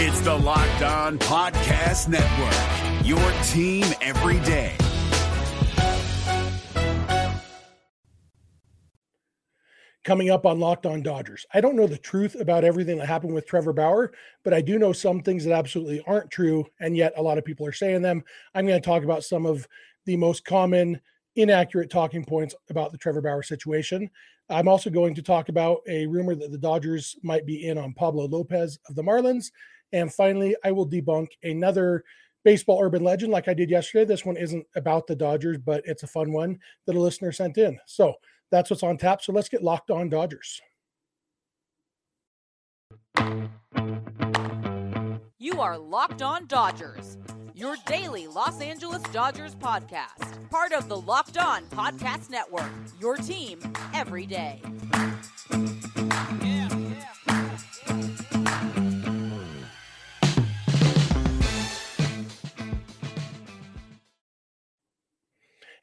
It's the Locked On Podcast Network, your team every day. Coming up on Locked On Dodgers. I don't know the truth about everything that happened with Trevor Bauer, but I do know some things that absolutely aren't true, and yet a lot of people are saying them. I'm going to talk about some of the most common inaccurate talking points about the Trevor Bauer situation. I'm also going to talk about a rumor that the Dodgers might be in on Pablo Lopez of the Marlins. And finally, I will debunk another baseball urban legend like I did yesterday. This one isn't about the Dodgers, but it's a fun one that a listener sent in. So that's what's on tap. So let's get locked on Dodgers. You are Locked On Dodgers, your daily Los Angeles Dodgers podcast. Part of the Locked On Podcast Network, your team every day.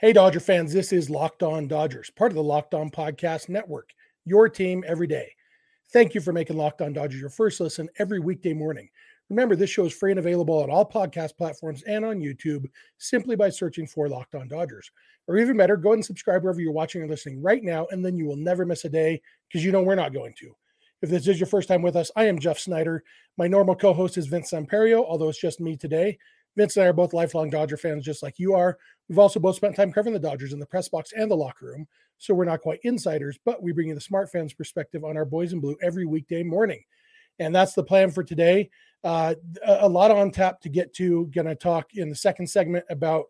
Hey, Dodger fans, this is Locked On Dodgers, part of the Locked On Podcast Network, your team every day. Thank you for making Locked On Dodgers your first listen every weekday morning. Remember, this show is free and available on all podcast platforms and on YouTube simply by searching for Locked On Dodgers. Or even better, go ahead and subscribe wherever you're watching or listening right now, and then you will never miss a day because you know we're not going to. If this is your first time with us, I am Jeff Snider. My normal co host is Vince Samperio, although it's just me today. Vince and I are both lifelong Dodger fans, just like you are. We've also both spent time covering the Dodgers in the press box and the locker room, so we're not quite insiders, but we bring you the smart fans perspective on our boys in blue every weekday morning. And that's the plan for today. Uh, a lot on tap to get to. Going to talk in the second segment about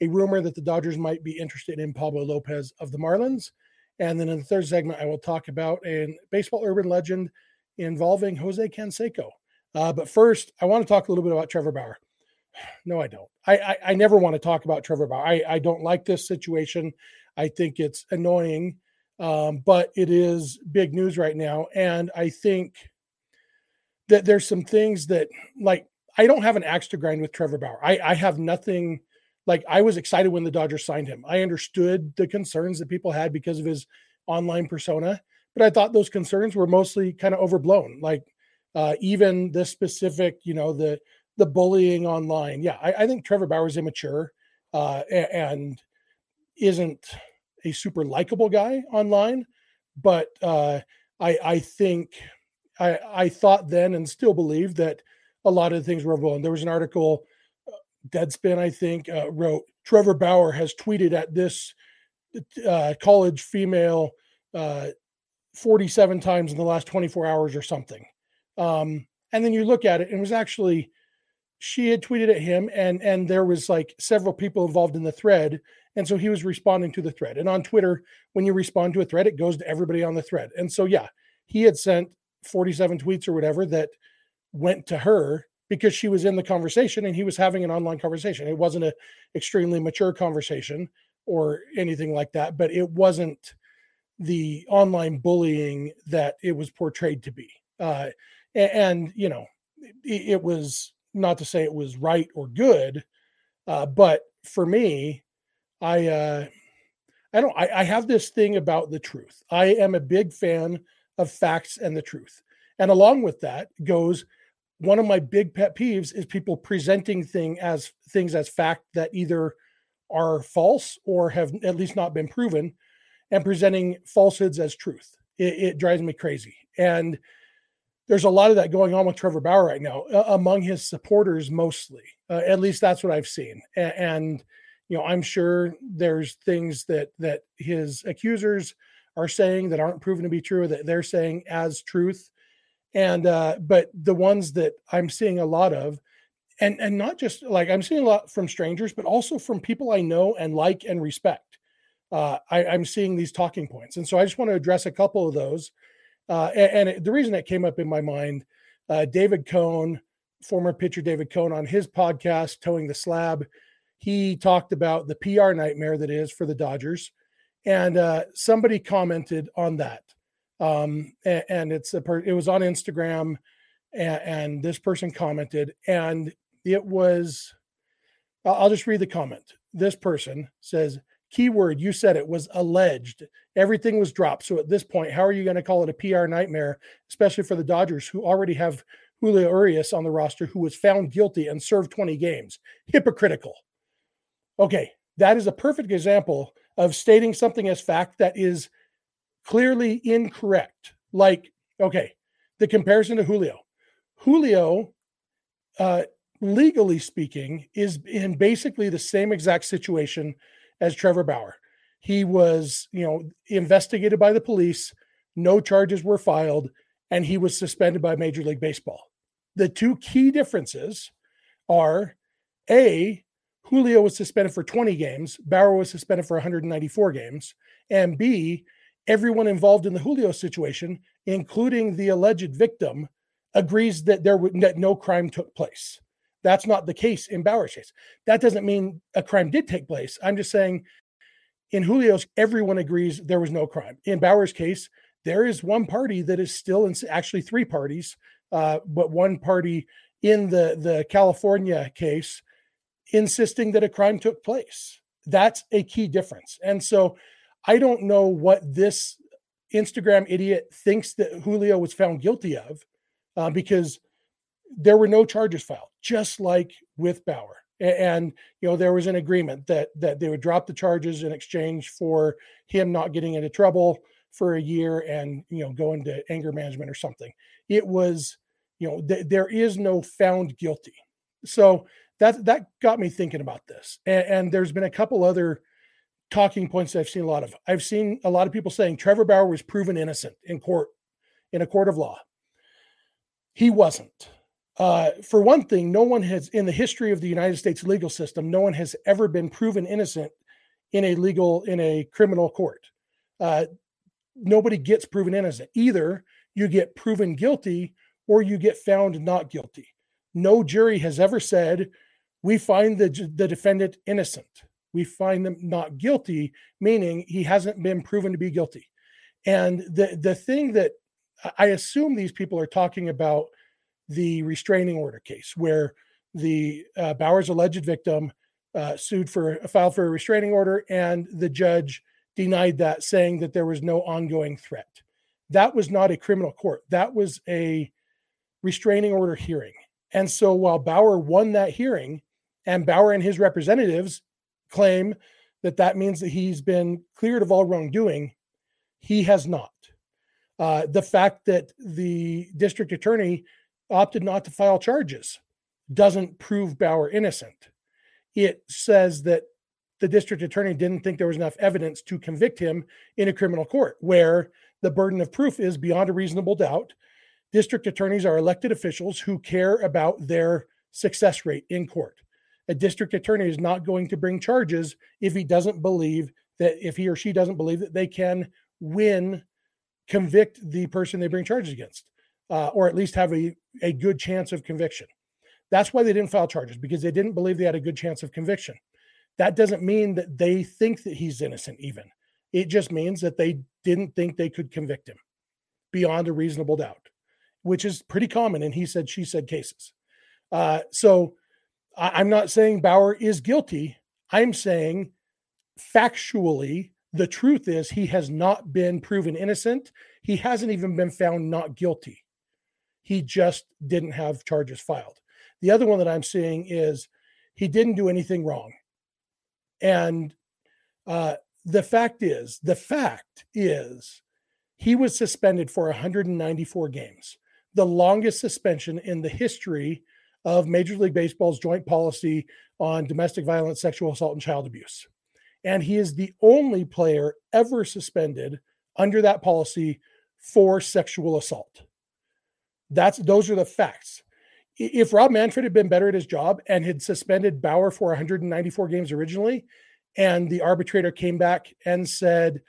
a rumor that the Dodgers might be interested in Pablo Lopez of the Marlins. And then in the third segment, I will talk about a baseball urban legend involving Jose Canseco. Uh, but first, I want to talk a little bit about Trevor Bauer. No, I don't. I, I, I never want to talk about Trevor Bauer. I, I don't like this situation. I think it's annoying, um, but it is big news right now. And I think that there's some things that, like, I don't have an axe to grind with Trevor Bauer. I, I have nothing. Like, I was excited when the Dodgers signed him. I understood the concerns that people had because of his online persona, but I thought those concerns were mostly kind of overblown. Like, uh, even this specific, you know, the the bullying online. Yeah, I, I think Trevor Bauer is immature uh, and isn't a super likable guy online. But uh, I, I think I, I thought then and still believe that a lot of the things were wrong. There was an article, uh, Deadspin, I think, uh, wrote Trevor Bauer has tweeted at this uh, college female uh, 47 times in the last 24 hours or something. Um, and then you look at it, and it was actually she had tweeted at him and and there was like several people involved in the thread and so he was responding to the thread. And on twitter when you respond to a thread it goes to everybody on the thread. And so yeah he had sent 47 tweets or whatever that went to her because she was in the conversation and he was having an online conversation. It wasn't a extremely mature conversation or anything like that but it wasn't the online bullying that it was portrayed to be. Uh, and, and you know it, it was not to say it was right or good, uh, but for me, I uh, I don't I, I have this thing about the truth. I am a big fan of facts and the truth, and along with that goes one of my big pet peeves is people presenting thing as things as fact that either are false or have at least not been proven, and presenting falsehoods as truth. It, it drives me crazy, and there's a lot of that going on with Trevor Bauer right now uh, among his supporters, mostly. Uh, at least that's what I've seen. And, and, you know, I'm sure there's things that that his accusers are saying that aren't proven to be true that they're saying as truth. And uh, but the ones that I'm seeing a lot of, and and not just like I'm seeing a lot from strangers, but also from people I know and like and respect. Uh, I, I'm seeing these talking points, and so I just want to address a couple of those uh, and, and it, the reason that came up in my mind, uh, David Cone, former pitcher David Cone, on his podcast, Toeing the Slab, he talked about the PR nightmare that is for the Dodgers. And uh, somebody commented on that. Um, and, and, it's a per- it was on Instagram, and, and this person commented, and it was. I'll just read the comment. This person says, keyword you said it was alleged everything was dropped so at this point how are you going to call it a pr nightmare especially for the dodgers who already have Julio Urias on the roster who was found guilty and served 20 games. Hypocritical. Okay, that is a perfect example of stating something as fact that is clearly incorrect. Like, okay, the comparison to Julio. Julio, uh, legally speaking, is in basically the same exact situation as Trevor Bauer. He was, you know, investigated by the police, no charges were filed, and he was suspended by Major League Baseball. The two key differences are A, Julio was suspended for 20 games, Bauer was suspended for 194 games, and B, everyone involved in the Julio situation, including the alleged victim, agrees that there that no crime took place. That's not the case in Bauer's case. That doesn't mean a crime did take place. I'm just saying in Julio's, everyone agrees there was no crime. In Bauer's case, there is one party that is still in actually three parties, uh, but one party in the the California case insisting that a crime took place. That's a key difference. And so I don't know what this Instagram idiot thinks that Julio was found guilty of uh, because there were no charges filed, just like with Bauer. And, you know there was an agreement that that they would drop the charges in exchange for him not getting into trouble for a year and you know go into anger management or something. It was you know th- there is no found guilty. So that that got me thinking about this. And, and there's been a couple other talking points I've seen a lot of. I've seen a lot of people saying Trevor Bauer was proven innocent in court, in a court of law. He wasn't. Uh, for one thing, no one has, in the history of the United States legal system, no one has ever been proven innocent in a legal, in a criminal court. Uh, nobody gets proven innocent. Either you get proven guilty or you get found not guilty. No jury has ever said, we find the, the defendant innocent. We find them not guilty, meaning he hasn't been proven to be guilty. And the, the thing that I assume these people are talking about the restraining order case where the uh, Bauer's alleged victim uh, sued for a filed for a restraining order, and the judge denied that, saying that there was no ongoing threat. That was not a criminal court. That was a restraining order hearing. And so while Bauer won that hearing, and Bauer and his representatives claim that that means that he's been cleared of all wrongdoing, he has not. Uh, the fact that the district attorney opted not to file charges doesn't prove Bauer innocent. It says that the district attorney didn't think there was enough evidence to convict him in a criminal court, where the burden of proof is beyond a reasonable doubt. District attorneys are elected officials who care about their success rate in court. A district attorney is not going to bring charges if he doesn't believe that, if he or she doesn't believe that they can win, convict the person they bring charges against uh, or at least have a, a good chance of conviction. That's why they didn't file charges because they didn't believe they had a good chance of conviction. That doesn't mean that they think that he's innocent, even. It just means that they didn't think they could convict him beyond a reasonable doubt, which is pretty common in he said, she said cases. Uh, so I, I'm not saying Bauer is guilty. I'm saying factually, the truth is he has not been proven innocent. He hasn't even been found not guilty. He just didn't have charges filed. The other one that I'm seeing is he didn't do anything wrong. And uh, the fact is, the fact is, he was suspended for 194 games, the longest suspension in the history of Major League Baseball's joint policy on domestic violence, sexual assault, and child abuse. And he is the only player ever suspended under that policy for sexual assault. That's those are the facts. If Rob Manfred had been better at his job and had suspended Bauer for 194 games originally, and the arbitrator came back and said,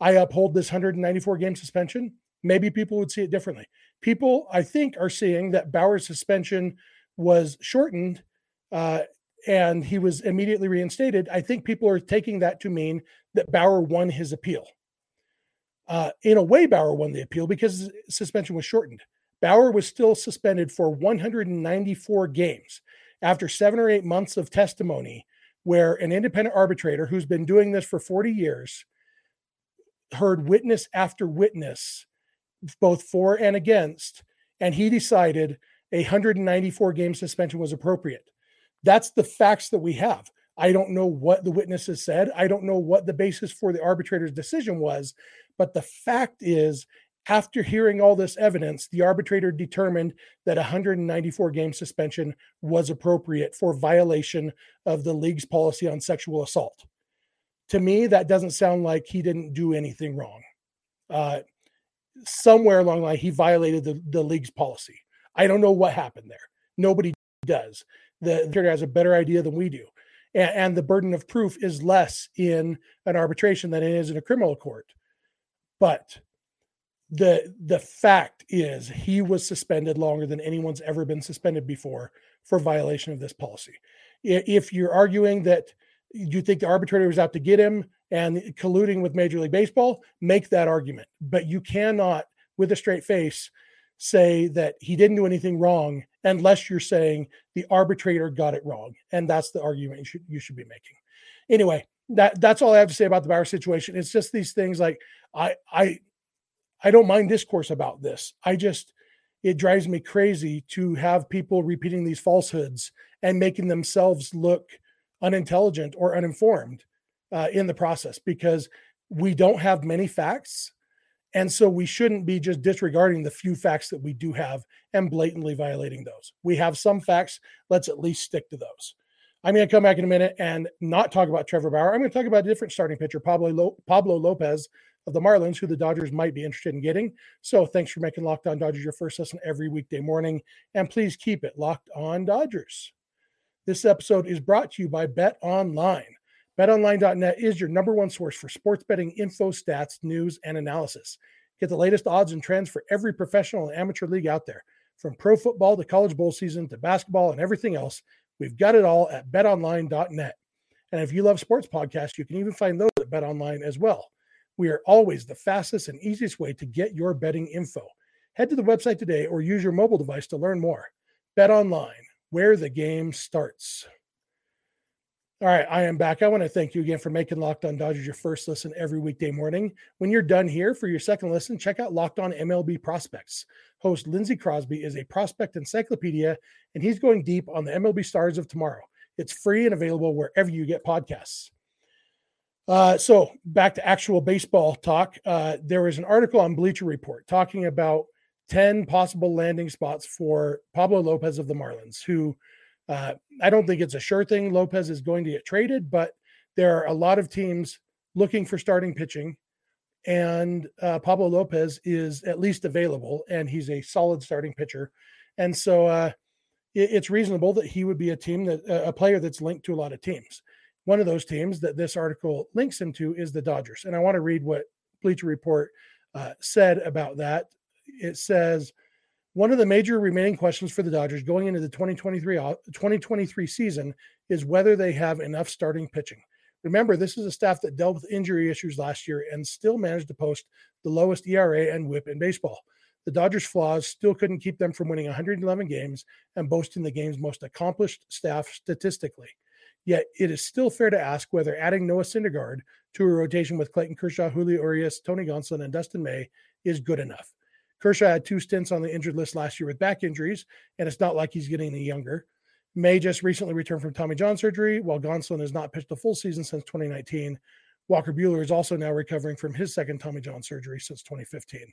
I uphold this 194 game suspension, maybe people would see it differently. People, I think, are seeing that Bauer's suspension was shortened uh, and he was immediately reinstated. I think people are taking that to mean that Bauer won his appeal. Uh, in a way, Bauer won the appeal because suspension was shortened. Bauer was still suspended for 194 games after seven or eight months of testimony, where an independent arbitrator who's been doing this for 40 years heard witness after witness, both for and against, and he decided a 194 game suspension was appropriate. That's the facts that we have. I don't know what the witnesses said. I don't know what the basis for the arbitrator's decision was. But the fact is, after hearing all this evidence, the arbitrator determined that a 194 game suspension was appropriate for violation of the league's policy on sexual assault. To me, that doesn't sound like he didn't do anything wrong. Uh, somewhere along the line, he violated the, the league's policy. I don't know what happened there. Nobody does. The arbitrator has a better idea than we do. And, and the burden of proof is less in an arbitration than it is in a criminal court. But the the fact is he was suspended longer than anyone's ever been suspended before for violation of this policy. If you're arguing that you think the arbitrator was out to get him and colluding with Major League Baseball, make that argument. But you cannot, with a straight face, say that he didn't do anything wrong unless you're saying the arbitrator got it wrong. And that's the argument you should you should be making. Anyway, that that's all I have to say about the Bauer situation. It's just these things like I I I don't mind discourse about this. I just, it drives me crazy to have people repeating these falsehoods and making themselves look unintelligent or uninformed uh, in the process because we don't have many facts. And so we shouldn't be just disregarding the few facts that we do have and blatantly violating those. We have some facts. Let's at least stick to those. I'm going to come back in a minute and not talk about Trevor Bauer. I'm going to talk about a different starting pitcher, Pablo, Lo- Pablo Lopez, of the Marlins, who the Dodgers might be interested in getting. So thanks for making Locked On Dodgers your first listen every weekday morning. And please keep it locked on Dodgers. This episode is brought to you by Bet Online. BetOnline.net is your number one source for sports betting info, stats, news, and analysis. Get the latest odds and trends for every professional and amateur league out there. From pro football to college bowl season to basketball and everything else, we've got it all at betonline.net. And if you love sports podcasts, you can even find those at BetOnline as well. We are always the fastest and easiest way to get your betting info. Head to the website today or use your mobile device to learn more. Bet online, where the game starts. All right, I am back. I want to thank you again for making Locked On Dodgers your first listen every weekday morning. When you're done here for your second listen, check out Locked On MLB Prospects. Host Lindsey Crosby is a prospect encyclopedia, and he's going deep on the MLB stars of tomorrow. It's free and available wherever you get podcasts. Uh, so back to actual baseball talk. Uh, there was an article on Bleacher Report talking about 10 possible landing spots for Pablo Lopez of the Marlins, who uh, I don't think it's a sure thing Lopez is going to get traded, but there are a lot of teams looking for starting pitching. And uh, Pablo Lopez is at least available, and he's a solid starting pitcher. And so uh, it, it's reasonable that he would be a team that a player that's linked to a lot of teams. One of those teams that this article links him to is the Dodgers. And I want to read what Bleacher Report uh, said about that. It says, one of the major remaining questions for the Dodgers going into the 2023 2023 season is whether they have enough starting pitching. Remember, this is a staff that dealt with injury issues last year and still managed to post the lowest ERA and WHIP in baseball. The Dodgers' flaws still couldn't keep them from winning 111 games and boasting the game's most accomplished staff statistically. Yet it is still fair to ask whether adding Noah Syndergaard to a rotation with Clayton Kershaw, Julio Urias, Tony Gonsolin, and Dustin May is good enough. Kershaw had two stints on the injured list last year with back injuries, and it's not like he's getting any younger. May just recently returned from Tommy John surgery, while Gonsolin has not pitched a full season since 2019. Walker Buehler is also now recovering from his second Tommy John surgery since 2015.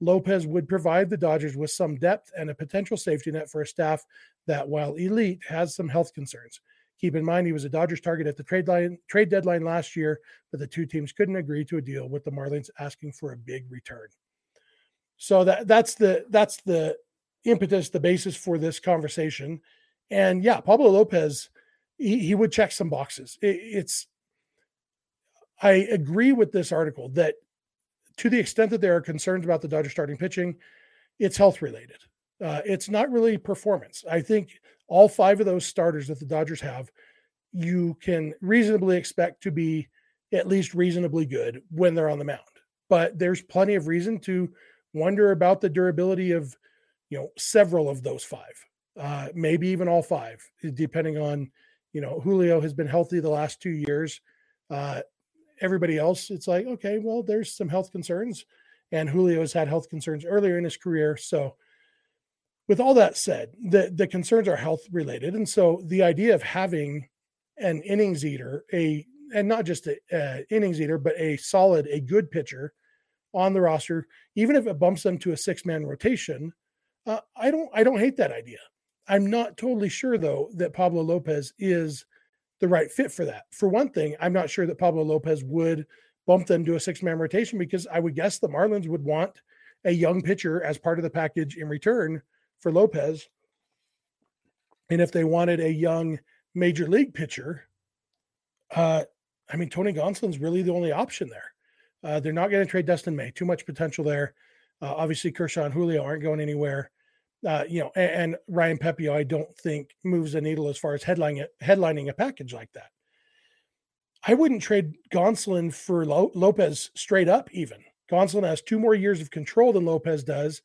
Lopez would provide the Dodgers with some depth and a potential safety net for a staff that, while elite, has some health concerns. Keep in mind he was a Dodgers target at the trade line trade deadline last year, but the two teams couldn't agree to a deal with the Marlins asking for a big return. So that that's the that's the impetus, the basis for this conversation. And yeah, Pablo Lopez, he, he would check some boxes. It, it's I agree with this article that to the extent that there are concerns about the Dodgers starting pitching, it's health related. Uh, it's not really performance. I think all five of those starters that the Dodgers have, you can reasonably expect to be at least reasonably good when they're on the mound. But there's plenty of reason to wonder about the durability of, you know, several of those five, uh, maybe even all five, depending on, you know, Julio has been healthy the last two years. Uh, everybody else, it's like, okay, well, there's some health concerns, and Julio has had health concerns earlier in his career. So, with all that said, the the concerns are health related, and so the idea of having an innings eater, a and not just an innings eater, but a solid, a good pitcher on the roster, even if it bumps them to a six man rotation, uh, I don't I don't hate that idea. I'm not totally sure though that Pablo Lopez is the right fit for that. For one thing, I'm not sure that Pablo Lopez would bump them to a six man rotation because I would guess the Marlins would want a young pitcher as part of the package in return for Lopez. And if they wanted a young major league pitcher, uh, I mean, Tony Gonsolin's really the only option there. Uh, they're not going to trade Dustin May. Too much potential there. Uh, obviously, Kershaw and Julio aren't going anywhere. Uh, you know, and, and, Ryan Pepiot, I don't think moves the needle as far as headlining headlining a package like that. I wouldn't trade Gonsolin for Lo- Lopez straight up. Even Gonsolin has two more years of control than Lopez does,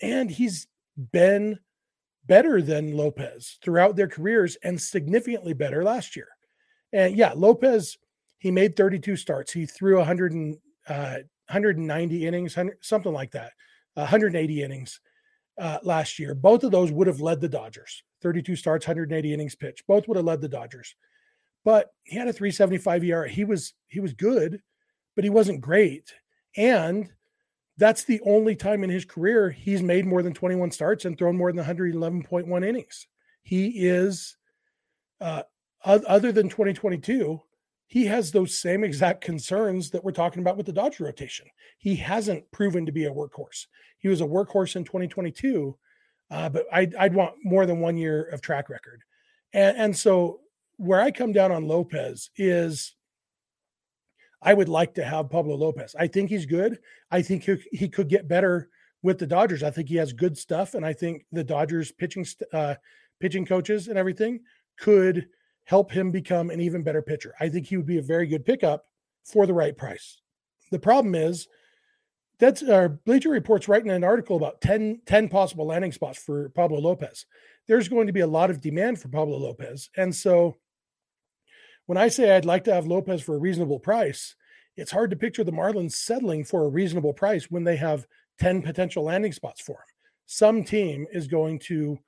and he's been better than Lopez throughout their careers and significantly better last year. And yeah, Lopez, he made 32 starts. He threw 100 and, uh, 190 innings, something like that, 180 innings uh, last year. Both of those would have led the Dodgers. 32 starts, 180 innings pitched. Both would have led the Dodgers. But he had a 375 ERA. He was he was good, but he wasn't great. And that's the only time in his career he's made more than 21 starts and thrown more than 111.1 innings. He is, uh, other than 2022, he has those same exact concerns that we're talking about with the Dodger rotation. He hasn't proven to be a workhorse. He was a workhorse in 2022, uh, but I'd, I'd, want more than one year of track record. And, and so where I come down on Lopez is I would like to have Pablo Lopez. I think he's good. I think he, he could get better with the Dodgers. I think he has good stuff, and I think the Dodgers pitching uh, pitching coaches and everything could help him become an even better pitcher. I think he would be a very good pickup for the right price. The problem is that's our uh, Bleacher Report's writing an article about 10, 10 possible landing spots for Pablo Lopez. There's going to be a lot of demand for Pablo Lopez, and so when I say I'd like to have Lopez for a reasonable price, it's hard to picture the Marlins settling for a reasonable price when they have 10 potential landing spots for him. Some team is going to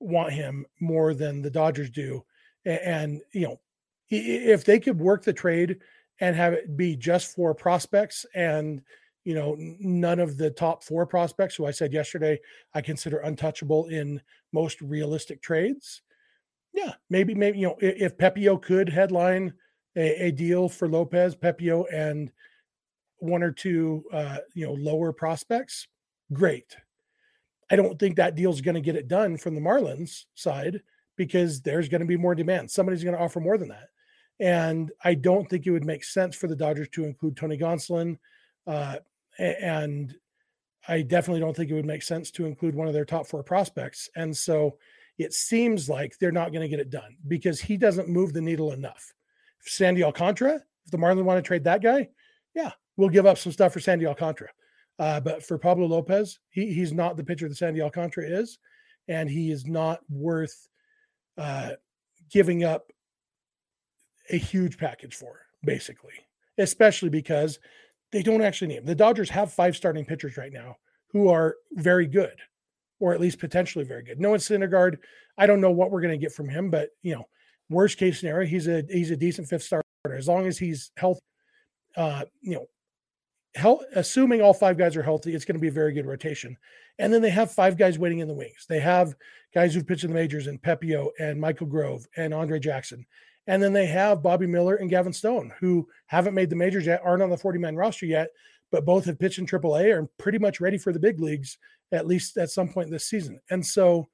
want him more than the Dodgers do. And, you know, if they could work the trade and have it be just for prospects and, you know, none of the top four prospects who I said yesterday I consider untouchable in most realistic trades, yeah, maybe, maybe you know, if Pepiot could headline a, a deal for Lopez, Pepiot, and one or two, uh, you know, lower prospects, great. I don't think that deal's going to get it done from the Marlins side because there's going to be more demand. Somebody's going to offer more than that. And I don't think it would make sense for the Dodgers to include Tony Gonsolin. Uh, and I definitely don't think it would make sense to include one of their top four prospects. And so it seems like they're not going to get it done because he doesn't move the needle enough. If Sandy Alcantara, if the Marlins want to trade that guy, yeah, we'll give up some stuff for Sandy Alcantara. Uh, but for Pablo Lopez, he, he's not the pitcher that Sandy Alcantara is, and he is not worth uh, giving up a huge package for, basically, especially because they don't actually need him. The Dodgers have five starting pitchers right now who are very good or at least potentially very good. Noah Syndergaard, I don't know what we're going to get from him, but you know, worst case scenario, he's a he's a decent fifth starter as long as he's healthy. Uh, you know, health, assuming all five guys are healthy, it's going to be a very good rotation. And then they have five guys waiting in the wings. They have guys who've pitched in the majors and Pepiot and Michael Grove and Andre Jackson. And then they have Bobby Miller and Gavin Stone, who haven't made the majors yet, aren't on the 40 man roster yet, but both have pitched in AAA are pretty much ready for the big leagues at least at some point this season. And so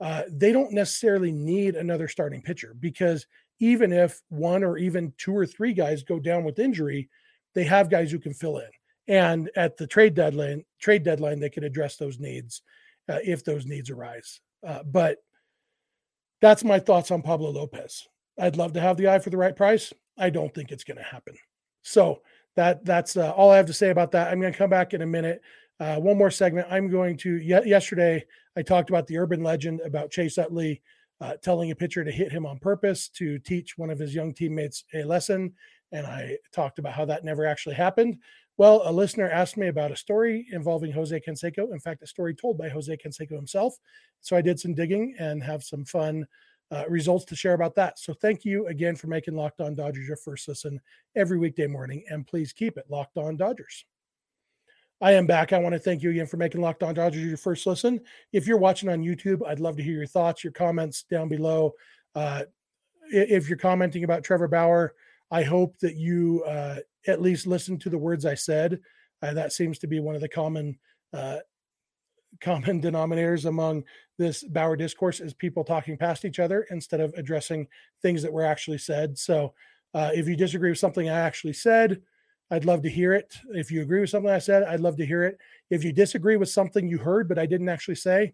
uh, they don't necessarily need another starting pitcher because even if one or even two or three guys go down with injury, they have guys who can fill in. And at the trade deadline, trade deadline, they can address those needs uh, if those needs arise. Uh, but that's my thoughts on Pablo Lopez. I'd love to have the eye for the right price. I don't think it's going to happen. So that that's uh, all I have to say about that. I'm going to come back in a minute. Uh, one more segment. I'm going to. Ye- yesterday, I talked about the urban legend about Chase Utley uh, telling a pitcher to hit him on purpose to teach one of his young teammates a lesson, and I talked about how that never actually happened. Well, a listener asked me about a story involving Jose Canseco. In fact, a story told by Jose Canseco himself. So I did some digging and have some fun uh, results to share about that. So thank you again for making Locked On Dodgers your first listen every weekday morning, and please keep it Locked On Dodgers. I am back. I want to thank you again for making Locked On Dodgers your first listen. If you're watching on YouTube, I'd love to hear your thoughts, your comments down below. Uh, if you're commenting about Trevor Bauer, I hope that you uh, at least listen to the words I said. Uh, that seems to be one of the common uh, common denominators among this Bauer discourse is people talking past each other instead of addressing things that were actually said. So, uh, if you disagree with something I actually said, I'd love to hear it. If you agree with something I said, I'd love to hear it. If you disagree with something you heard but I didn't actually say,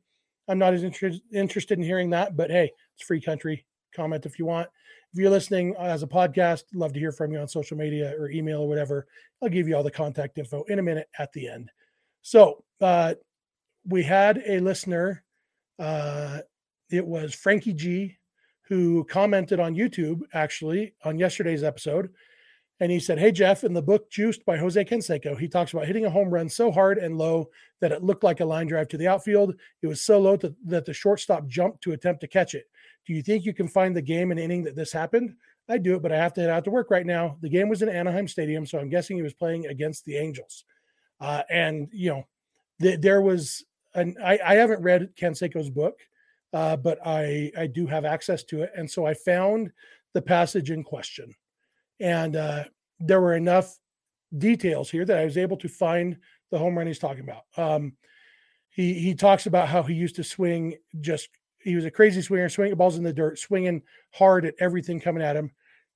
I'm not as inter- interested in hearing that. But hey, it's free country. Comment if you want. If you're listening as a podcast, love to hear from you on social media or email or whatever. I'll give you all the contact info in a minute at the end. So uh, we had a listener. Uh, it was Frankie G, who commented on YouTube actually on yesterday's episode. And he said, Hey, Jeff, in the book Juiced by Jose Canseco, he talks about hitting a home run so hard and low that it looked like a line drive to the outfield. It was so low to, that the shortstop jumped to attempt to catch it. Do you think you can find the game and inning that this happened? I do it, but I have to head out to work right now. The game was in Anaheim Stadium, so I'm guessing he was playing against the Angels. Uh, and you know, th- there was an I, I haven't read Canseco's book, uh, but I I do have access to it, and so I found the passage in question, and uh, there were enough details here that I was able to find the home run he's talking about. Um, he he talks about how he used to swing just he was a crazy swinger, swinging balls in the dirt, swinging hard at everything coming at him.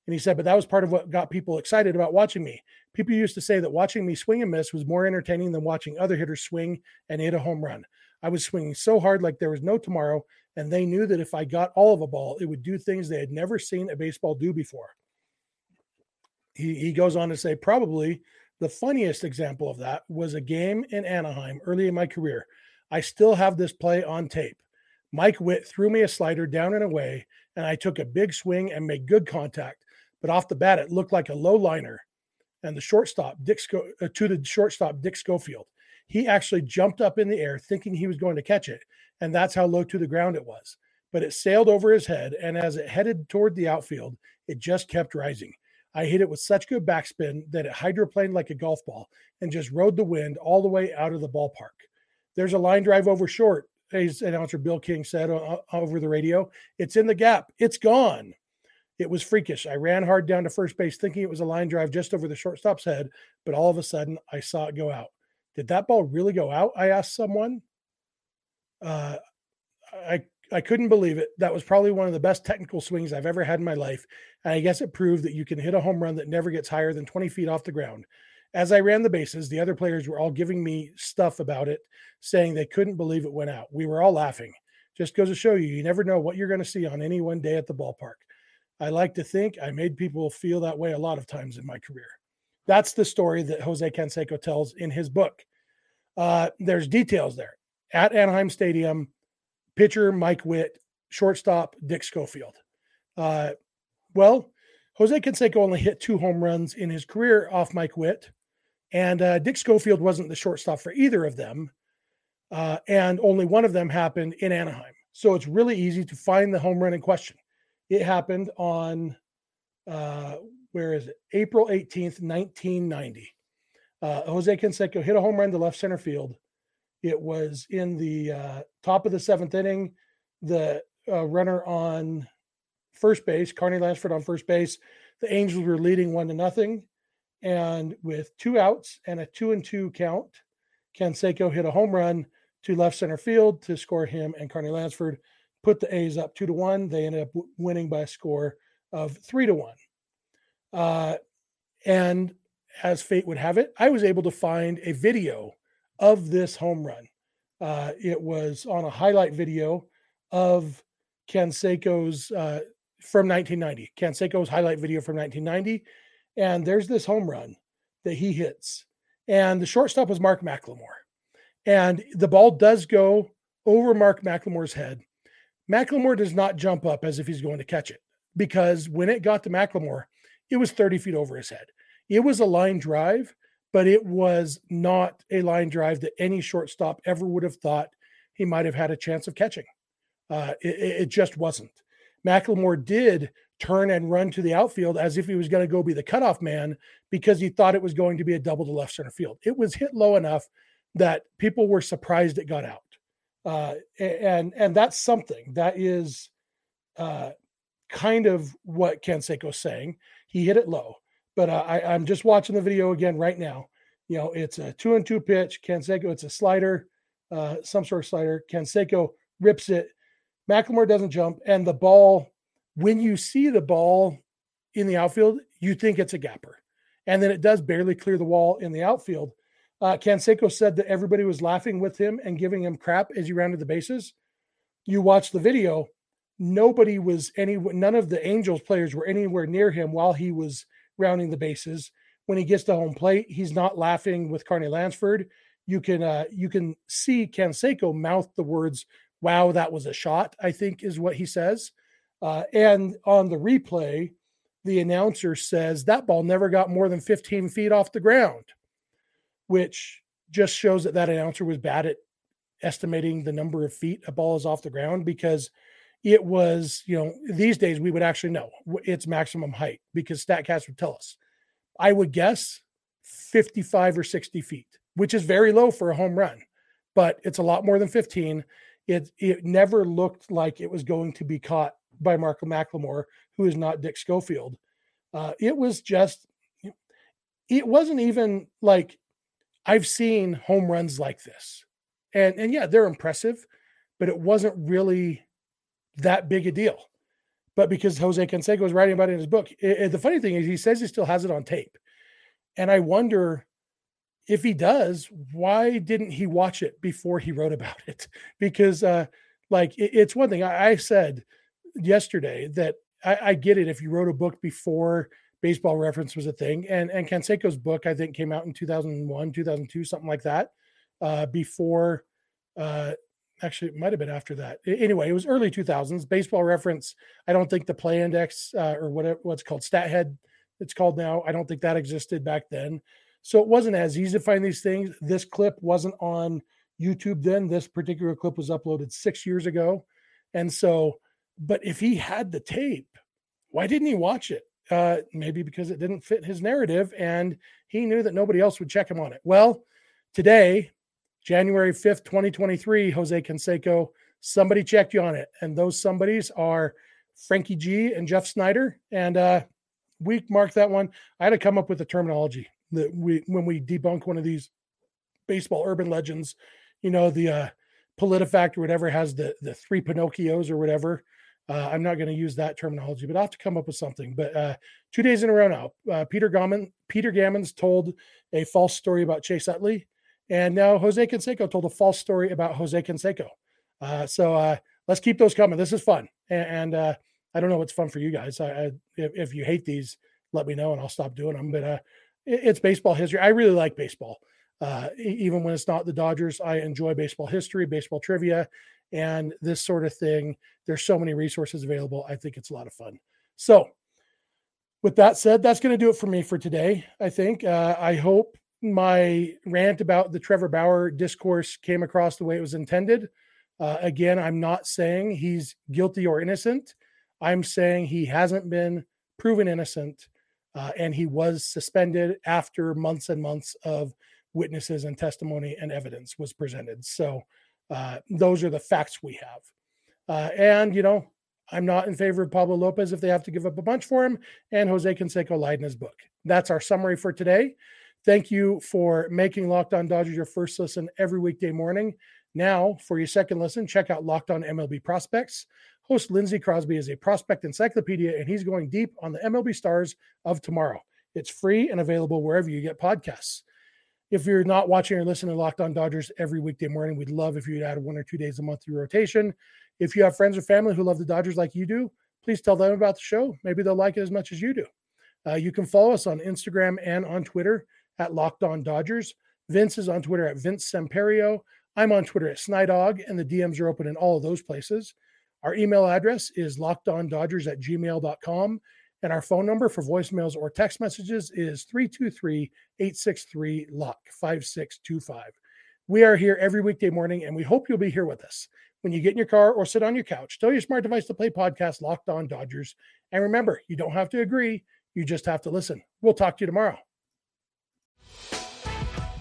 And he said, but that was part of what got people excited about watching me. People used to say that watching me swing and miss was more entertaining than watching other hitters swing and hit a home run. I was swinging so hard like there was no tomorrow, and they knew that if I got all of a ball, it would do things they had never seen a baseball do before. He, he goes on to say, probably the funniest example of that was a game in Anaheim early in my career. I still have this play on tape. Mike Witt threw me a slider down and away, and I took a big swing and made good contact. But off the bat, it looked like a low liner. And the shortstop, Dick Sco- uh, to the shortstop, Dick Schofield, he actually jumped up in the air thinking he was going to catch it. And that's how low to the ground it was. But it sailed over his head. And as it headed toward the outfield, it just kept rising. I hit it with such good backspin that it hydroplaned like a golf ball and just rode the wind all the way out of the ballpark. There's a line drive over short as announcer Bill King said over the radio, it's in the gap. It's gone. It was freakish. I ran hard down to first base thinking it was a line drive just over the shortstop's head, but all of a sudden I saw it go out. Did that ball really go out? I asked someone. Uh, I I couldn't believe it. That was probably one of the best technical swings I've ever had in my life. And I guess it proved that you can hit a home run that never gets higher than 20 feet off the ground. As I ran the bases, the other players were all giving me stuff about it, saying they couldn't believe it went out. We were all laughing. Just goes to show you, you never know what you're going to see on any one day at the ballpark. I like to think I made people feel that way a lot of times in my career. That's the story that Jose Canseco tells in his book. Uh, there's details there. At Anaheim Stadium, pitcher Mike Witt, shortstop Dick Schofield. Uh, well, Jose Canseco only hit two home runs in his career off Mike Witt. And uh, Dick Schofield wasn't the shortstop for either of them. Uh, and only one of them happened in Anaheim. So it's really easy to find the home run in question. It happened on, uh, where is it? April 18th, 1990. Uh, Jose Canseco hit a home run to left center field. It was in the uh, top of the seventh inning. The uh, runner on first base, Carney Lansford on first base. The Angels were leading one to nothing. And with two outs and a two and two count, Canseco hit a home run to left center field to score him and Carney Lansford, put the A's up two to one. They ended up winning by a score of three to one. Uh, and as fate would have it, I was able to find a video of this home run. Uh, it was on a highlight video of Canseco's uh, from 1990, Canseco's highlight video from 1990 and there's this home run that he hits. And the shortstop was Mark McLemore. And the ball does go over Mark McLemore's head. McLemore does not jump up as if he's going to catch it because when it got to McLemore, it was 30 feet over his head. It was a line drive, but it was not a line drive that any shortstop ever would have thought he might have had a chance of catching. Uh, it, it just wasn't. McLemore did turn and run to the outfield as if he was going to go be the cutoff man because he thought it was going to be a double to left center field. It was hit low enough that people were surprised it got out. Uh, and and that's something that is uh, kind of what Canseco's saying. He hit it low, but uh, I, I'm just watching the video again right now. You know, it's a two and two pitch. Canseco, it's a slider, uh, some sort of slider. Canseco rips it. McLemore doesn't jump, and the ball. When you see the ball in the outfield, you think it's a gapper, and then it does barely clear the wall in the outfield. Uh, Canseco said that everybody was laughing with him and giving him crap as he rounded the bases. You watch the video, nobody was any, none of the Angels players were anywhere near him while he was rounding the bases. When he gets to home plate, he's not laughing with Carney Lansford. You can uh, you can see Canseco mouth the words "Wow, that was a shot." I think is what he says. Uh, and on the replay, the announcer says that ball never got more than 15 feet off the ground which just shows that that announcer was bad at estimating the number of feet a ball is off the ground because it was, you know, these days we would actually know its maximum height because StatCast would tell us. I would guess 55 or 60 feet, which is very low for a home run, but it's a lot more than 15. It it never looked like it was going to be caught by Marco McLemore, who is not Dick Schofield. Uh, it was just, it wasn't even like I've seen home runs like this. And and yeah, they're impressive, but it wasn't really that big a deal. But because Jose Canseco is writing about it in his book, it, it, the funny thing is he says he still has it on tape. And I wonder if he does, why didn't he watch it before he wrote about it? Because uh like it, it's one thing I, I said yesterday that I, I get it if you wrote a book before baseball reference was a thing. And and Canseco's book, I think, came out in 2001, 2002, something like that. Uh, before, uh, actually, it might have been after that. Anyway, it was early 2000s. Baseball reference. I don't think the play index uh, or whatever what's called StatHead, it's called now. I don't think that existed back then. So it wasn't as easy to find these things. This clip wasn't on YouTube then. This particular clip was uploaded six years ago. And so, but if he had the tape, why didn't he watch it? uh, maybe because it didn't fit his narrative and he knew that nobody else would check him on it. Well, today, January 5th, 2023, Jose Canseco, somebody checked you on it. And those somebodies are Frankie G and Jeff Snider. And uh, we marked that one. I had to come up with a terminology that we, when we debunk one of these baseball urban legends, you know, the uh, PolitiFact or whatever has the, the three Pinocchios or whatever. Uh, I'm not going to use that terminology, but I'll have to come up with something. But uh, two days in a row now, uh, Peter Gammon, Peter Gammons told a false story about Chase Utley, and now Jose Canseco told a false story about Jose Canseco. Uh, so uh, let's keep those coming. This is fun, and, and uh, I don't know what's fun for you guys. I, I, if, if, you hate these, let me know, and I'll stop doing them. But it, it's baseball history. I really like baseball. even when it's not the Dodgers, I enjoy baseball history, baseball trivia, and this sort of thing. There's so many resources available. I think it's a lot of fun. So, with that said, that's going to do it for me for today. I think. Uh, I hope my rant about the Trevor Bauer discourse came across the way it was intended. Uh, again, I'm not saying he's guilty or innocent. I'm saying he hasn't been proven innocent, uh, and he was suspended after months and months of witnesses and testimony and evidence was presented. So uh, those are the facts we have. Uh, and, you know, I'm not in favor of Pablo Lopez if they have to give up a bunch for him. And Jose Canseco lied in his book. That's our summary for today. Thank you for making Locked On Dodgers your first listen every weekday morning. Now, for your second listen, check out Locked On MLB Prospects. Host Lindsey Crosby is a prospect encyclopedia, and he's going deep on the MLB stars of tomorrow. It's free and available wherever you get podcasts. If you're not watching or listening to Locked On Dodgers every weekday morning, we'd love if you'd add one or two days a month to your rotation. If you have friends or family who love the Dodgers like you do, please tell them about the show. Maybe they'll like it as much as you do. Uh, you can follow us on Instagram and on Twitter at Locked On Dodgers. Vince is on Twitter at Vince Samperio. I'm on Twitter at Snydog, and the DMs are open in all of those places. Our email address is lockedondodgers at gmail.com. And our phone number for voicemails or text messages is 323 863 LOCK 5625. We are here every weekday morning, and we hope you'll be here with us. When you get in your car or sit on your couch, tell your smart device to play podcast Locked On Dodgers. And remember, you don't have to agree, you just have to listen. We'll talk to you tomorrow.